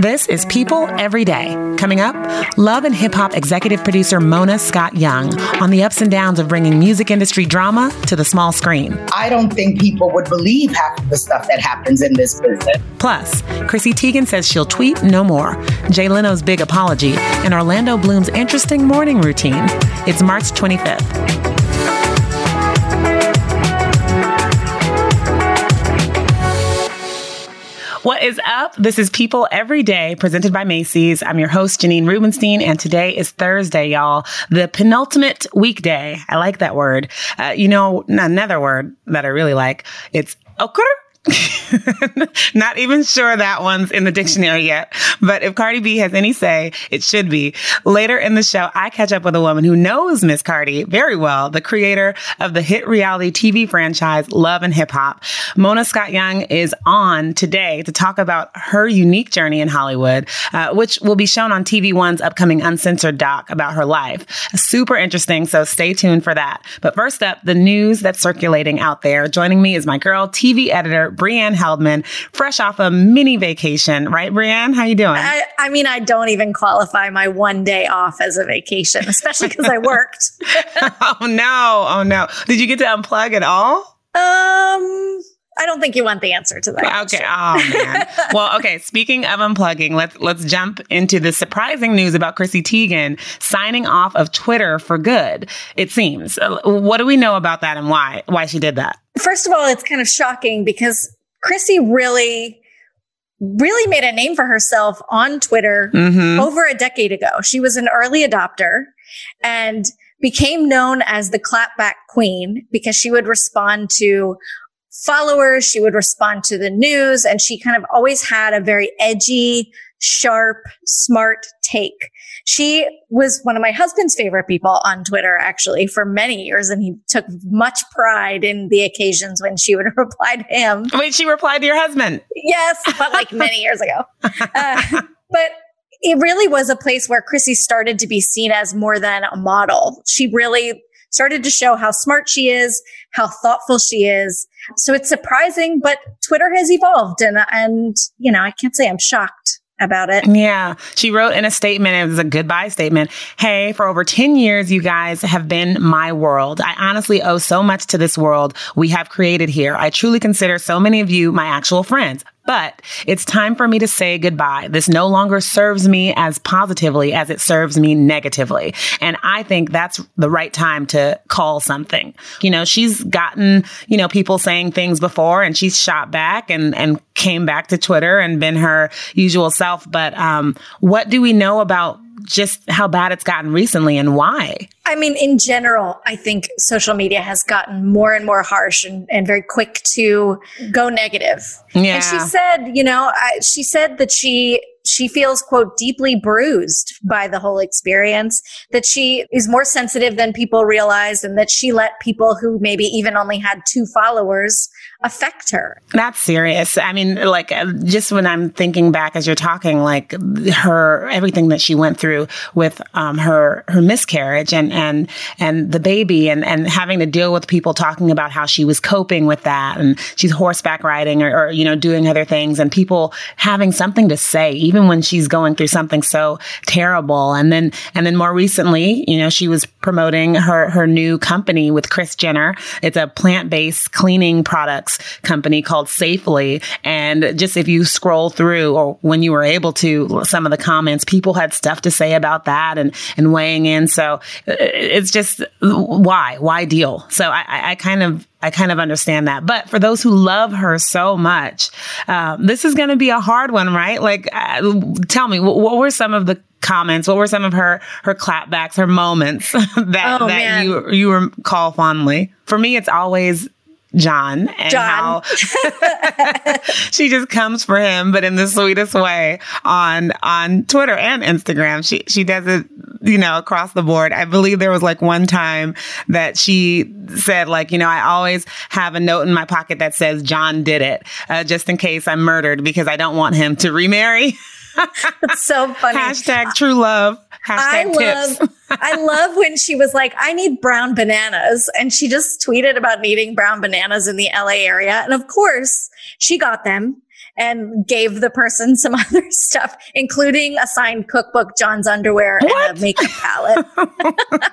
This is People Every Day. Coming up, love and hip hop executive producer Mona Scott Young on the ups and downs of bringing music industry drama to the small screen. I don't think people would believe half of the stuff that happens in this business. Plus, Chrissy Teigen says she'll tweet no more, Jay Leno's big apology, and Orlando Bloom's interesting morning routine. It's March 25th. What is up? This is People Every Day, presented by Macy's. I'm your host, Janine Rubenstein, and today is Thursday, y'all. The penultimate weekday. I like that word. Uh, you know, another word that I really like. It's okurrr. Not even sure that one's in the dictionary yet. But if Cardi B has any say, it should be. Later in the show, I catch up with a woman who knows Miss Cardi very well, the creator of the hit reality TV franchise Love and Hip Hop. Mona Scott Young is on today to talk about her unique journey in Hollywood, uh, which will be shown on TV One's upcoming uncensored doc about her life. Super interesting, so stay tuned for that. But first up, the news that's circulating out there. Joining me is my girl, TV editor Brianne Heldman, fresh off a mini vacation, right, Brianne? How you doing? I, I mean, I don't even qualify my one day off as a vacation, especially because I worked. oh no! Oh no! Did you get to unplug at all? Um, don't think you want the answer to that. Okay. Oh man. well, okay. Speaking of unplugging, let's let's jump into the surprising news about Chrissy Teigen signing off of Twitter for good. It seems. Uh, what do we know about that and why why she did that? First of all, it's kind of shocking because Chrissy really really made a name for herself on Twitter mm-hmm. over a decade ago. She was an early adopter and became known as the clapback queen because she would respond to followers. She would respond to the news and she kind of always had a very edgy, sharp, smart take. She was one of my husband's favorite people on Twitter, actually, for many years. And he took much pride in the occasions when she would reply to him. Wait, she replied to your husband? Yes, but like many years ago. Uh, but it really was a place where Chrissy started to be seen as more than a model. She really started to show how smart she is, how thoughtful she is. So it's surprising, but Twitter has evolved and, and, you know, I can't say I'm shocked about it. Yeah. She wrote in a statement, it was a goodbye statement. Hey, for over 10 years, you guys have been my world. I honestly owe so much to this world we have created here. I truly consider so many of you my actual friends. But it's time for me to say goodbye. This no longer serves me as positively as it serves me negatively. And I think that's the right time to call something. You know, she's gotten, you know, people saying things before and she's shot back and, and came back to Twitter and been her usual self. But, um, what do we know about just how bad it's gotten recently and why? I mean, in general, I think social media has gotten more and more harsh and, and very quick to go negative. Yeah. And she said, you know, I, she said that she she feels quote deeply bruised by the whole experience that she is more sensitive than people realize and that she let people who maybe even only had two followers affect her that's serious i mean like uh, just when i'm thinking back as you're talking like her everything that she went through with um, her her miscarriage and and and the baby and and having to deal with people talking about how she was coping with that and she's horseback riding or, or you know doing other things and people having something to say even when she's going through something so terrible. And then, and then more recently, you know, she was promoting her, her new company with Kris Jenner. It's a plant-based cleaning products company called Safely. And just if you scroll through or when you were able to, some of the comments, people had stuff to say about that and, and weighing in. So uh, it's just why, why deal? So I, I kind of I kind of understand that. But for those who love her so much, um, this is going to be a hard one, right? Like, uh, tell me, what, what, were some of the comments? What were some of her her clapbacks, her moments that oh, that man. you you recall fondly? For me, it's always John and John. how she just comes for him, but in the sweetest way on on Twitter and Instagram. She she does it, you know, across the board. I believe there was like one time that she said, like, you know, I always have a note in my pocket that says John did it, uh, just in case I'm murdered because I don't want him to remarry. That's so funny. Hashtag true love. I love I love when she was like, I need brown bananas. And she just tweeted about needing brown bananas in the LA area. And of course, she got them. and gave the person some other stuff, including a signed cookbook, John's underwear, what? and a makeup palette.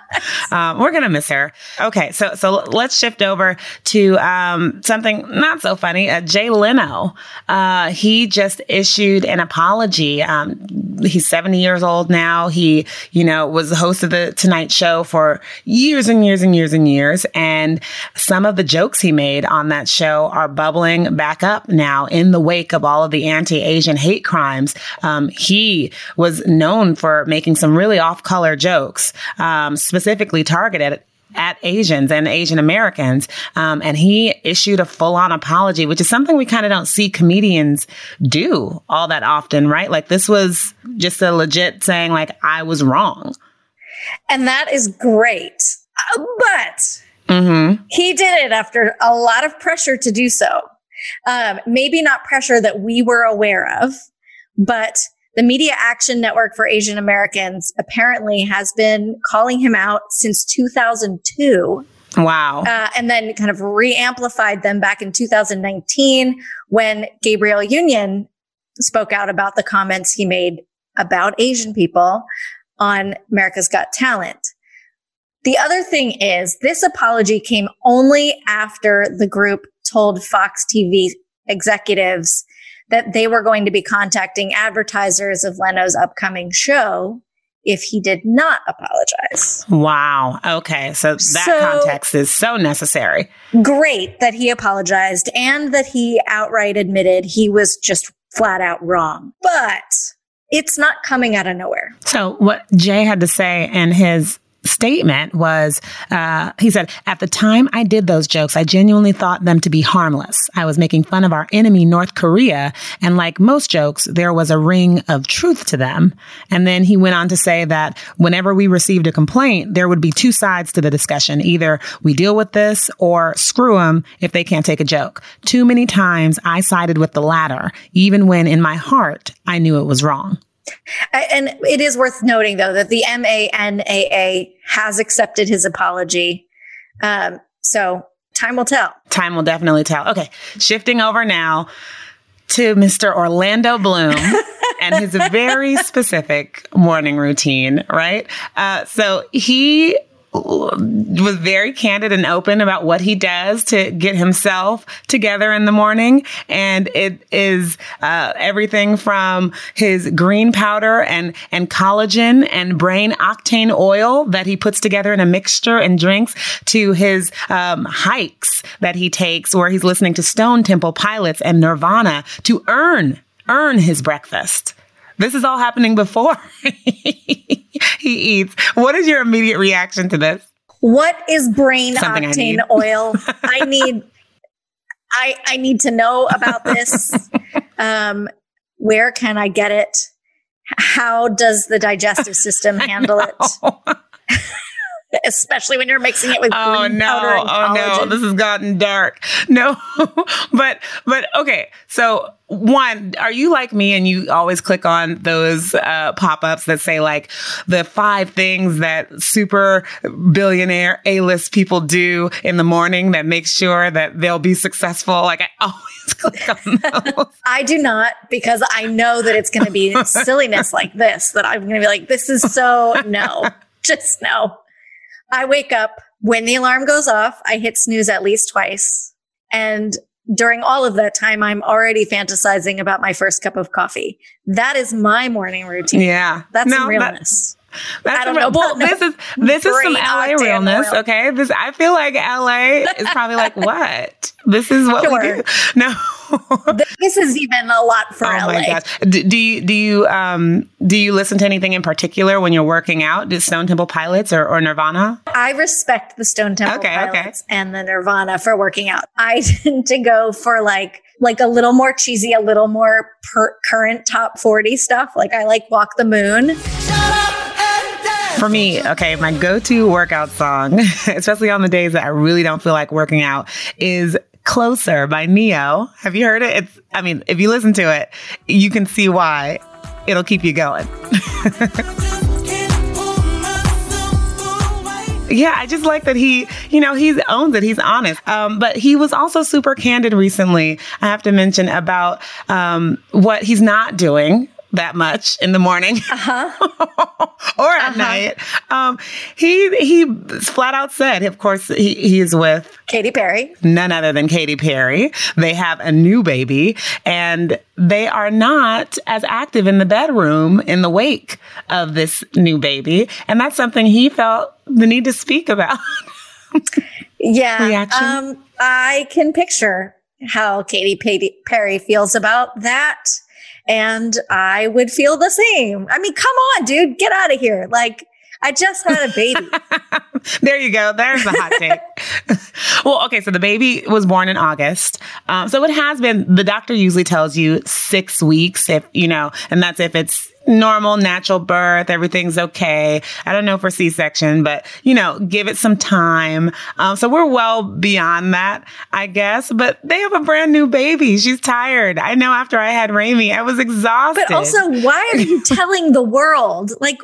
um, we're gonna miss her. Okay, so so let's shift over to um, something not so funny. Uh, Jay Leno, uh, he just issued an apology. Um, he's 70 years old now. He, you know, was the host of the Tonight Show for years and years and years and years, and some of the jokes he made on that show are bubbling back up now in the wake of all of the anti-Asian hate crimes. Um, he was known for making some really off-color jokes, um, specifically targeted at Asians and Asian Americans. Um, and he issued a full on apology, which is something we kind of don't see comedians do all that often, right? Like this was just a legit saying like, I was wrong. And that is great. Uh, but mm-hmm. he did it after a lot of pressure to do so. Um, maybe not pressure that we were aware of, but the Media Action Network for Asian Americans apparently has been calling him out since 2002. Wow. Uh, and then kind of re amplified them back in 2019 when Gabrielle Union spoke out about the comments he made about Asian people on America's Got Talent. The other thing is, this apology came only after the group told Fox TV executives that they were going to be contacting advertisers of Leno's upcoming show if he did not apologize. Wow. Okay. So that so, context is so necessary. Great that he apologized and that he outright admitted he was just flat out wrong. But it's not coming out of nowhere. So what Jay had to say in his statement was uh, he said, At the time I did those jokes, I genuinely thought them to be harmless. I was making fun of our enemy, North Korea. And like most jokes, there was a ring of truth to them. And then he went on to say that whenever we received a complaint, there would be two sides to the discussion. Either we deal with this or screw them if they can't take a joke. Too many times I sided with the latter, even when in my heart I knew it was wrong. And it is worth noting, though, that the MANAA has accepted his apology. Um, so time will tell. Time will definitely tell. Okay, shifting over now to Mr. Orlando Bloom and his very specific morning routine, right? Uh, so he was very candid and open about what he does to get himself together in the morning. And it is uh, everything from his green powder and, and collagen and brain octane oil that he puts together in a mixture and drinks to his um, hikes that he takes where he's listening to Stone Temple Pilots and Nirvana to earn, earn his breakfast. This is all happening before he eats. What is your immediate reaction to this? What is brain Something octane I oil? I need I I need to know about this. Um, where can I get it? How does the digestive system handle it? especially when you're mixing it with oh no. oh no. this has gotten dark. No. But but okay. So one are you like me and you always click on those uh, pop-ups that say like the five things that super billionaire a-list people do in the morning that makes sure that they'll be successful? Like i always click on those. I do not because i know that it's going to be silliness like this that i'm going to be like this is so no. Just no I wake up when the alarm goes off. I hit snooze at least twice. And during all of that time, I'm already fantasizing about my first cup of coffee. That is my morning routine. Yeah. That's no, realness. That's I don't know. Well, this is this is some LA realness. Okay, this I feel like LA is probably like what this is what sure. we do. No, this is even a lot for oh LA. My gosh. Do, do, you do you um do you listen to anything in particular when you're working out? Do Stone Temple Pilots or, or Nirvana? I respect the Stone Temple okay, Pilots okay. and the Nirvana for working out. I tend to go for like like a little more cheesy, a little more per- current top 40 stuff. Like I like Walk the Moon. For me, okay, my go-to workout song, especially on the days that I really don't feel like working out, is Closer by Ne-Yo. Have you heard it? It's I mean, if you listen to it, you can see why it'll keep you going. Yeah, I just like that he, you know, he owns it. He's honest. Um, but he was also super candid recently. I have to mention about um, what he's not doing that much in the morning uh-huh. or at uh-huh. night. Um, he he flat out said, of course, he, he's with Katy Perry, none other than Katy Perry. They have a new baby, and they are not as active in the bedroom in the wake of this new baby, and that's something he felt the need to speak about. yeah. Um, I can picture how Katy Perry feels about that and I would feel the same. I mean, come on, dude, get out of here. Like, I just had a baby. there you go. There's the hot take. well, okay. So the baby was born in August. Um, so it has been, the doctor usually tells you six weeks if, you know, and that's if it's normal, natural birth, everything's okay. I don't know for C-section, but you know, give it some time. Um, so we're well beyond that, I guess, but they have a brand new baby. She's tired. I know after I had Rami, I was exhausted. But also, why are you telling the world? Like,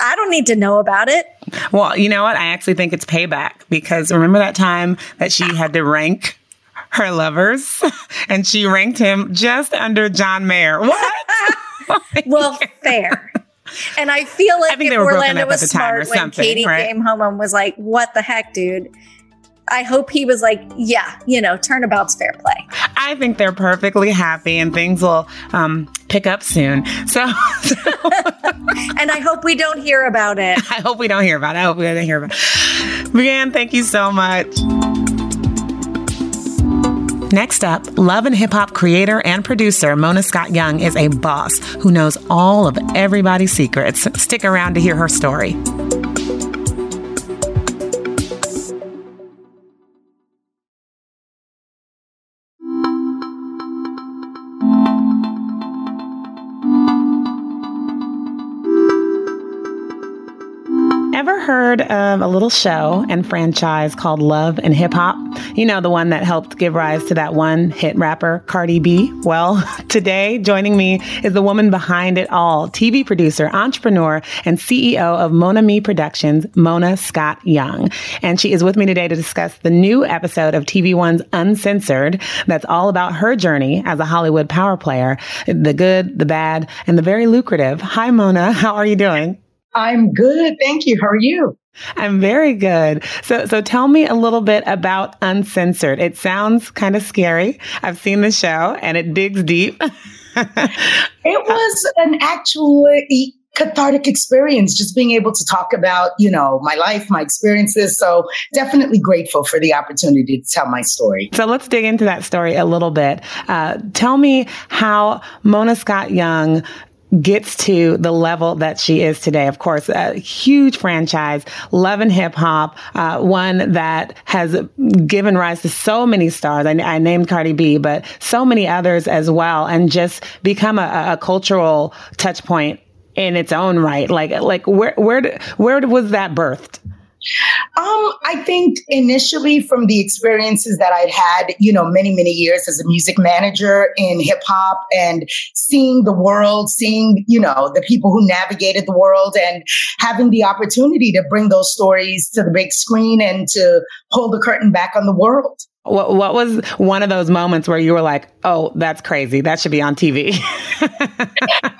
I don't need to know about it. Well, you know what? I actually think it's payback because remember that time that she had to rank her lovers and she ranked him just under John Mayer. What? well, fair. And I feel like I if Orlando was smart when Katy right? came home and was like, "What the heck, dude." I hope he was like, yeah, you know, turnabout's fair play. I think they're perfectly happy and things will um, pick up soon. So, so. and I hope we don't hear about it. I hope we don't hear about it. I hope we don't hear about it. Brianne, thank you so much. Next up, love and hip hop creator and producer Mona Scott Young is a boss who knows all of everybody's secrets. Stick around to hear her story. Heard of a little show and franchise called Love and Hip Hop? You know, the one that helped give rise to that one hit rapper, Cardi B? Well, today joining me is the woman behind it all, TV producer, entrepreneur, and CEO of Monami Productions, Mona Scott Young. And she is with me today to discuss the new episode of TV One's Uncensored that's all about her journey as a Hollywood power player, the good, the bad, and the very lucrative. Hi, Mona. How are you doing? I'm good. Thank you. How are you? I'm very good. So, so tell me a little bit about Uncensored. It sounds kind of scary. I've seen the show and it digs deep. it was an actually cathartic experience just being able to talk about you know my life my experiences so definitely grateful for the opportunity to tell my story so let's dig into that story a little bit uh, tell me how mona scott young gets to the level that she is today. Of course, a huge franchise, love and hip hop, uh, one that has given rise to so many stars. I, I, named Cardi B, but so many others as well, and just become a, a cultural touch point in its own right. Like, like where, where, where was that birthed? Um, I think initially from the experiences that I'd had, you know, many, many years as a music manager in hip hop and seeing the world, seeing, you know, the people who navigated the world and having the opportunity to bring those stories to the big screen and to pull the curtain back on the world. What, what was one of those moments where you were like, oh, that's crazy. That should be on TV?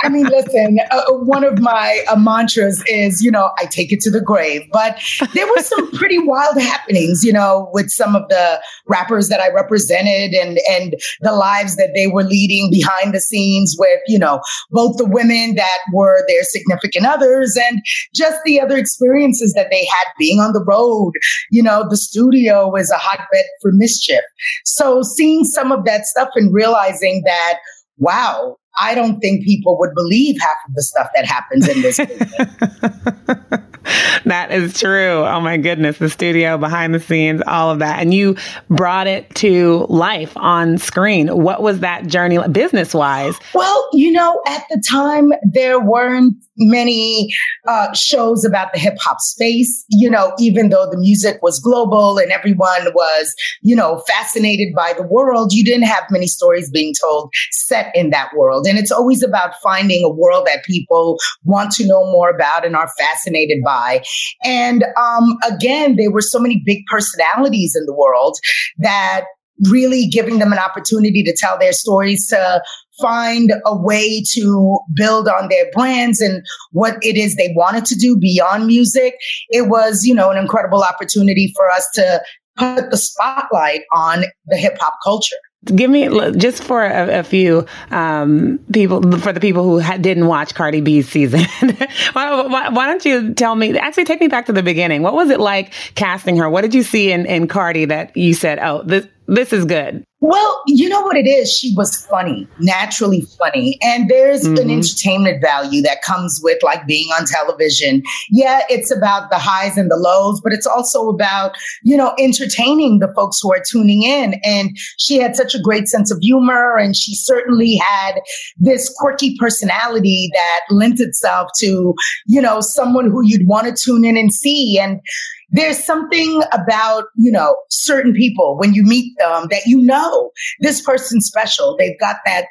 I mean, listen, uh, uh, one of my uh, mantras is, you know, I take it to the grave. But there were some pretty wild happenings, you know, with some of the rappers that I represented and, and the lives that they were leading behind the scenes with, you know, both the women that were their significant others and just the other experiences that they had being on the road. You know, the studio is a hotbed for mischief mischief. So seeing some of that stuff and realizing that, wow, I don't think people would believe half of the stuff that happens in this. that is true. Oh my goodness. The studio, behind the scenes, all of that. And you brought it to life on screen. What was that journey business wise? Well, you know, at the time, there weren't many uh, shows about the hip hop space. You know, even though the music was global and everyone was, you know, fascinated by the world, you didn't have many stories being told set in that world. And it's always about finding a world that people want to know more about and are fascinated by. And um, again, there were so many big personalities in the world that really giving them an opportunity to tell their stories to find a way to build on their brands and what it is they wanted to do beyond music. It was, you know, an incredible opportunity for us to put the spotlight on the hip hop culture. Give me just for a, a few um, people, for the people who ha- didn't watch Cardi B's season. why, why, why, don't you tell me? Actually, take me back to the beginning. What was it like casting her? What did you see in, in Cardi that you said, "Oh, this this is good"? Well, you know what it is? She was funny, naturally funny. And there's mm-hmm. an entertainment value that comes with like being on television. Yeah, it's about the highs and the lows, but it's also about, you know, entertaining the folks who are tuning in. And she had such a great sense of humor and she certainly had this quirky personality that lent itself to, you know, someone who you'd want to tune in and see. And, there's something about, you know, certain people when you meet them that you know this person's special. They've got that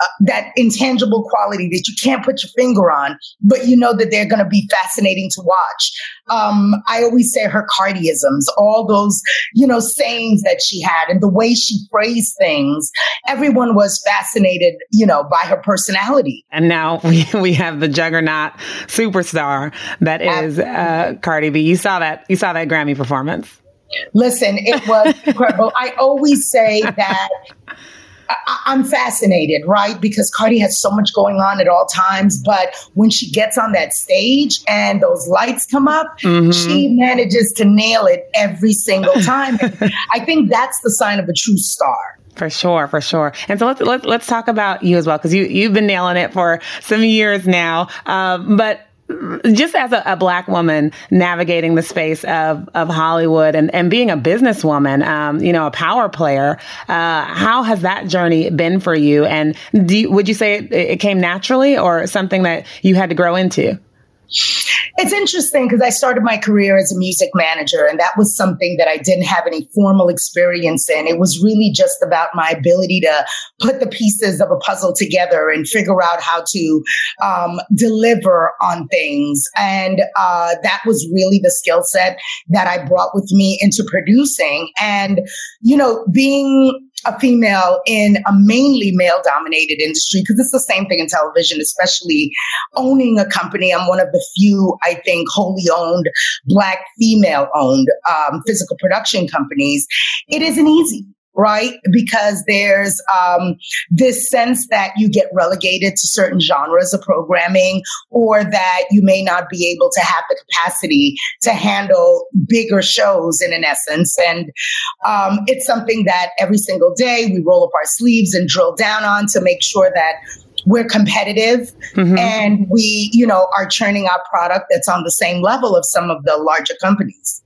uh, that intangible quality that you can't put your finger on, but you know that they're going to be fascinating to watch. Um, I always say her Cardiisms, all those, you know, sayings that she had and the way she phrased things. Everyone was fascinated, you know, by her personality. And now we, we have the juggernaut superstar that is uh, Cardi B. You saw that, you saw that Grammy performance. Listen, it was incredible. I always say that I, am fascinated, right? Because Cardi has so much going on at all times. But when she gets on that stage and those lights come up, mm-hmm. she manages to nail it every single time. I think that's the sign of a true star. For sure, for sure. And so let's let's, let's talk about you as well because you you've been nailing it for some years now. Um, but just as a, a, black woman navigating the space of, of Hollywood and, and being a businesswoman, um, you know, a power player, uh, how has that journey been for you? And you, would you say it, it came naturally or something that you had to grow into? It's interesting because I started my career as a music manager, and that was something that I didn't have any formal experience in. It was really just about my ability to put the pieces of a puzzle together and figure out how to um, deliver on things. And uh, that was really the skill set that I brought with me into producing. And, you know, being a female in a mainly male dominated industry because it's the same thing in television, especially owning a company. I'm one of the few, I think, wholly owned black female owned um, physical production companies. It isn't easy right? Because there's um, this sense that you get relegated to certain genres of programming or that you may not be able to have the capacity to handle bigger shows in an essence. And um, it's something that every single day we roll up our sleeves and drill down on to make sure that we're competitive mm-hmm. and we, you know, are churning out product that's on the same level of some of the larger companies.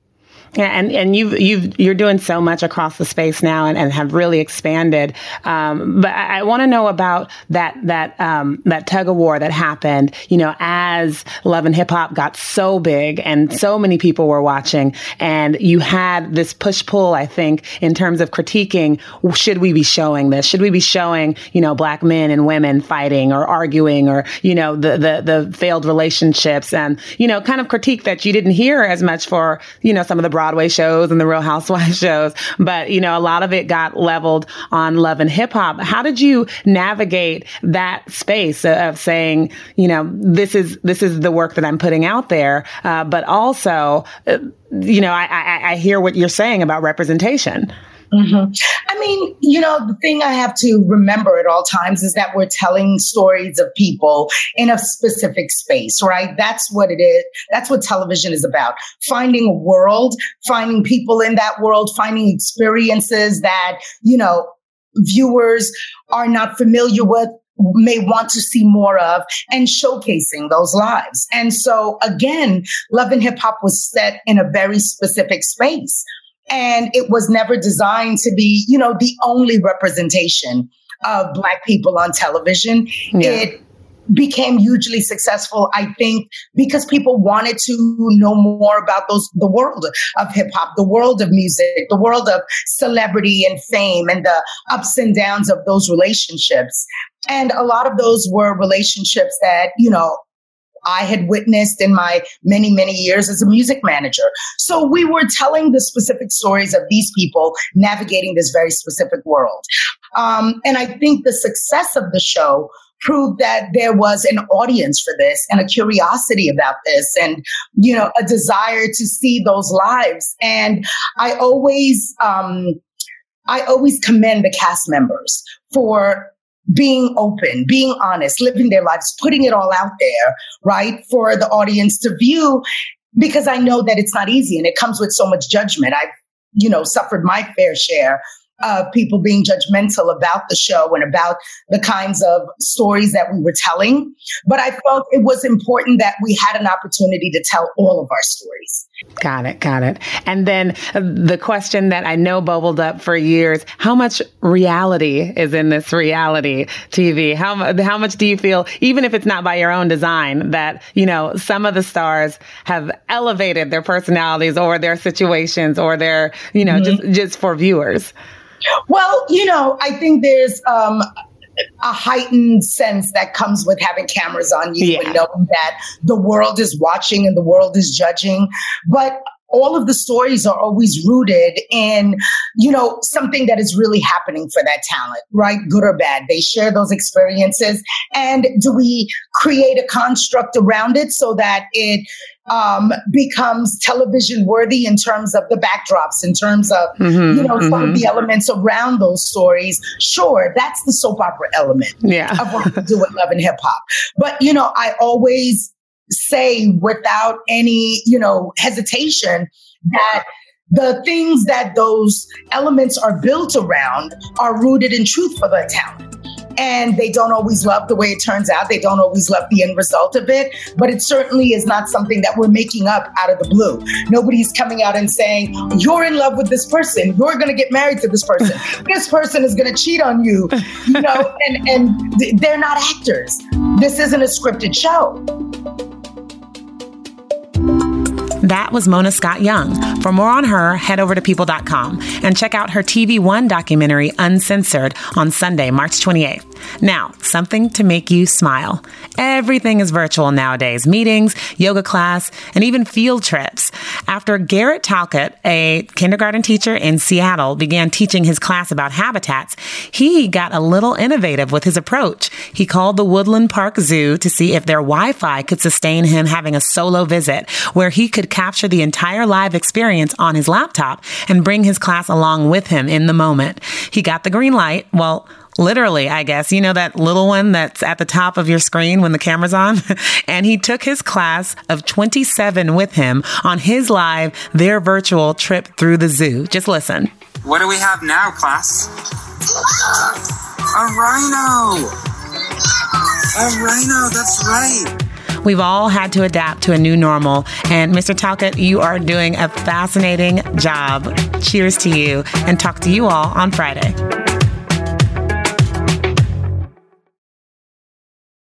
Yeah, and, and you've you've you're doing so much across the space now and, and have really expanded. Um, but I, I want to know about that that um, that tug of war that happened. You know, as Love and Hip Hop got so big and so many people were watching, and you had this push pull. I think in terms of critiquing, should we be showing this? Should we be showing you know black men and women fighting or arguing or you know the the the failed relationships and you know kind of critique that you didn't hear as much for you know some of the Broadway shows and the Real Housewives shows, but you know, a lot of it got leveled on love and hip hop. How did you navigate that space of saying, you know, this is this is the work that I'm putting out there, uh, but also, uh, you know, I, I, I hear what you're saying about representation. Mm-hmm. I mean, you know, the thing I have to remember at all times is that we're telling stories of people in a specific space, right? That's what it is. That's what television is about. Finding a world, finding people in that world, finding experiences that, you know, viewers are not familiar with may want to see more of and showcasing those lives. And so again, Love and Hip Hop was set in a very specific space and it was never designed to be, you know, the only representation of Black people on television. Yeah. It became hugely successful, I think, because people wanted to know more about those the world of hip hop, the world of music, the world of celebrity and fame and the ups and downs of those relationships. And a lot of those were relationships that, you know, I had witnessed in my many, many years as a music manager. So we were telling the specific stories of these people navigating this very specific world. Um, and I think the success of the show proved that there was an audience for this and a curiosity about this and you know a desire to see those lives and i always um i always commend the cast members for being open, being honest, living their lives, putting it all out there, right, for the audience to view, because I know that it's not easy and it comes with so much judgment. I've, you know, suffered my fair share of people being judgmental about the show and about the kinds of stories that we were telling. But I felt it was important that we had an opportunity to tell all of our stories. Got it. Got it. And then uh, the question that I know bubbled up for years, how much reality is in this reality TV? How, how much do you feel, even if it's not by your own design, that, you know, some of the stars have elevated their personalities or their situations or their, you know, mm-hmm. just, just for viewers? Well, you know, I think there's um, a heightened sense that comes with having cameras on you yeah. and knowing that the world is watching and the world is judging. But all of the stories are always rooted in, you know, something that is really happening for that talent, right? Good or bad. They share those experiences. And do we create a construct around it so that it um, becomes television worthy in terms of the backdrops, in terms of mm-hmm, you know mm-hmm. some of mm-hmm. the elements around those stories. Sure, that's the soap opera element yeah. of what we do with Love and Hip Hop. But you know, I always say without any you know hesitation that the things that those elements are built around are rooted in truth for the talent and they don't always love the way it turns out. They don't always love the end result of it, but it certainly is not something that we're making up out of the blue. Nobody's coming out and saying, You're in love with this person, you're going to get married to this person, this person is going to cheat on you, you know, and, and they're not actors. This isn't a scripted show. That was Mona Scott Young. For more on her, head over to people.com and check out her TV One documentary, Uncensored, on Sunday, March 28th. Now, something to make you smile. Everything is virtual nowadays meetings, yoga class, and even field trips. After Garrett Talcott, a kindergarten teacher in Seattle, began teaching his class about habitats, he got a little innovative with his approach. He called the Woodland Park Zoo to see if their Wi Fi could sustain him having a solo visit where he could capture the entire live experience on his laptop and bring his class along with him in the moment. He got the green light. Well, literally, I guess. You know that little one that's at the top of your screen when the camera's on? and he took his class of 27 with him on his live, their virtual trip through the zoo. Just listen. What do we have now, class? A rhino! A rhino, that's right. We've all had to adapt to a new normal. And Mr. Talcott, you are doing a fascinating job. Cheers to you and talk to you all on Friday.